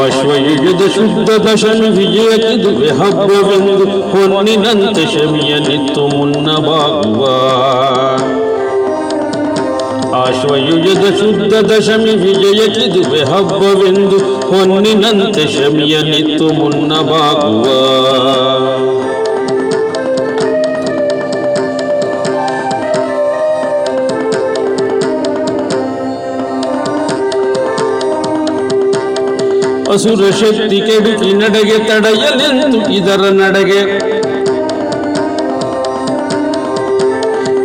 ಆಶ್ವಯುಜದ ಶುದ್ಧ ದಶಮಿ ವಿಜಯಕ್ಕಿದುವೆ ಹಬ್ಬವೆಂದು ಹೊನ್ನಿನಂತೆ ಶಮಿಯನಿತ್ತು ಮುನ್ನವಾಗುವ ಆಶ್ವಯುಜದ ಶುದ್ಧ ದಶಮಿ ವಿಜಯಕ್ಕಿದುವೆ ಹಬ್ಬವೆಂದು ಹೊನ್ನಿನಂತೆ ಶಮಿಯನಿತ್ತು ಮುನ್ನವಾಗುವ ಅಸುರ ಶಕ್ತಿ ಕೆಡುಕಿ ನಡೆಗೆ ತಡೆಯಲೆಂದು ಇದರ ನಡೆಗೆ.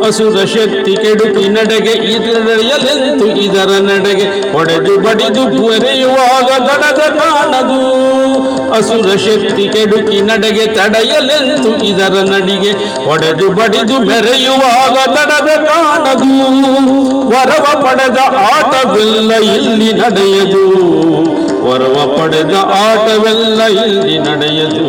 ಅಸುರ ಶಕ್ತಿ ಕೆಡುಕಿ ನಡೆಗೆ ಇದರೆಯಲೆಂದು ಇದರ ನಡೆಗೆ. ಹೊಡೆದು ಬಡಿದು ಬೆರೆಯುವಾಗ ದಡದ ಕಾಣದು. ಅಸುರ ಶಕ್ತಿ ಕೆಡುಕಿ ನಡೆಗೆ ತಡೆಯಲೆಂದು ಇದರ ನಡಿಗೆ. ಹೊಡೆದು ಬಡಿದು ಬೆರೆಯುವಾಗ ದಡದ ಕಾಣದು. ವರವ ಪಡೆದ ಆಟವಿಲ್ಲ ಇಲ್ಲಿ ನಡೆಯದು. ವರವ ಪಡೆದ ಆಟವೆಲ್ಲ ಇಲ್ಲಿ ನಡೆಯದು.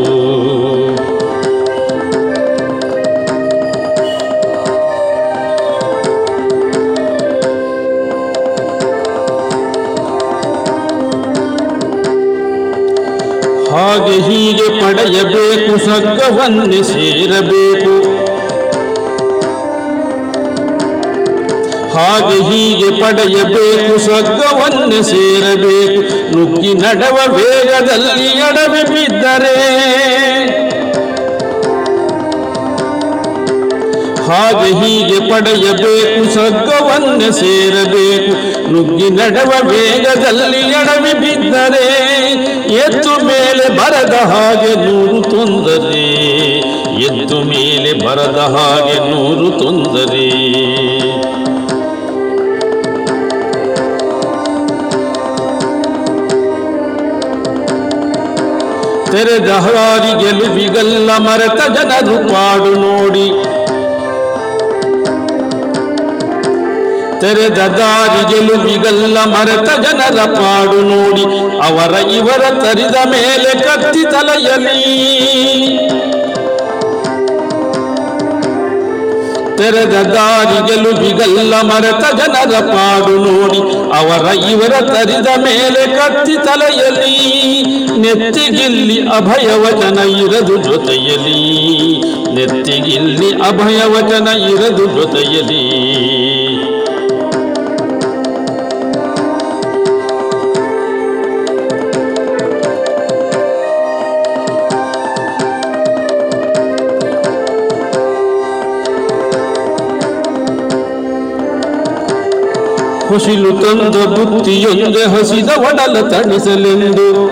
ಹಾಗೆ ಹೀಗೆ ಪಡೆಯಬೇಕು ಸಗ್ಗವನ್ನೇ ಸೇರಬೇಕು. ಹಾಗೆ ಹೀಗೆ ಪಡೆಯಬೇಕು, ಸ್ವರ್ಗವನ್ನು ಸೇರಬೇಕು. ನುಗ್ಗಿ ನಡವ ವೇಗದಲ್ಲಿ ಎಡವೆ ಬಿದ್ದರೆ ಹಾಗೆ ಹೀಗೆ ಪಡೆಯಬೇಕು, ಸ್ವರ್ಗವನ್ನು ಸೇರಬೇಕು. ನುಗ್ಗಿ ನಡವ ವೇಗದಲ್ಲಿ ಎಡವಿ ಬಿದ್ದರೆ ಎತ್ತು ಮೇಲೆ ಬರದ ಹಾಗೆ ನೂರು ತೊಂದರೆ. ಎದ್ದು ಮೇಲೆ ಬರದ ಹಾಗೆ ನೂರು ತೊಂದರೆ. ತೆರೆದ ಹಾರಿ ಗೆಲುವಿಗಲ್ಲ ಮರೆತ ಜನರು ಪಾಡು ನೋಡಿ. ತೆರೆದ ದಾರಿ ಗೆಲುವಿಗಲ್ಲ ಮರೆತ ಜನರ ಪಾಡು ನೋಡಿ. ಅವರ ಇವರ ತರಿದ ಮೇಲೆ ಕತ್ತಿ ತಲೆಯಲಿ ತೆರೆದ ದಾರಿ ಗೆಲುವಿಗಲ್ಲ ಮರೆತ ಜನರ ಪಾಡು ನೋಡಿ, ಅವರ ಇವರ ತರಿದ ಮೇಲೆ ಕತ್ತಿ ತಲೆಯಲಿ ನೆತ್ತಿಗಿಲ್ಲಿ ಅಭಯವಚನ ಇರದು ಜೊತೆಯಲ್ಲಿ, ನೆತ್ತಿಗಿಲ್ಲಿ ಅಭಯವಚನ ಇರದು ಜೊತೆಯಲಿ ಹೊಸಿಲು ತಂದ ಬುತ್ತಿಯೊಂದೆ ಹಸಿದ ಒಡಲ ತಣಿಸಲೆಂದು.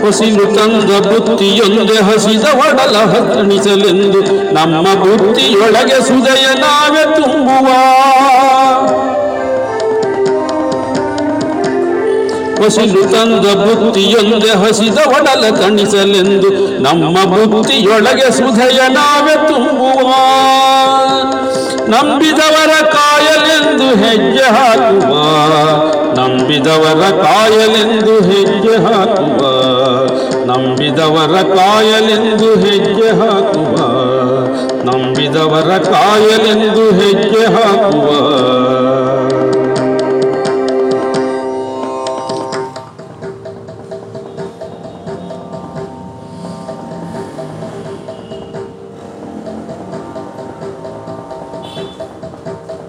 ಹೊಸಿಲು ತಂದ ಬುತ್ತಿಯೊಂದೆ ಹಸಿದ ಒಡಲ ತಣಿಸಲೆಂದು. ನಮ್ಮ ಬುತ್ತಿಯೊಳಗೆ ಸುದಯ ನಾವೆ ತುಂಬುವ. ಹೊಸಿಲು ತಂದ ಬುತ್ತಿಯೊಂದೆ ಹಸಿದ ಒಡಲ ತಣಿಸಲೆಂದು. ನಮ್ಮ ಬುತ್ತಿಯೊಳಗೆ ಸುಧಯ ನಾವೆ ತುಂಬುವ. ನಂಬಿದವರ ಕಾಯಲೆಂದು ಹೆಜ್ಜೆ ಹಾಕುವ, ನಂಬಿದವರ ಕಾಯಲೆಂದು ಹೆಜ್ಜೆ ಹಾಕುವ, ನಂಬಿದವರ ಕಾಯಲೆಂದು ಹೆಜ್ಜೆ ಹಾಕುವ, ನಂಬಿದವರ ಕಾಯಲೆಂದು ಹೆಜ್ಜೆ ಹಾಕುವ.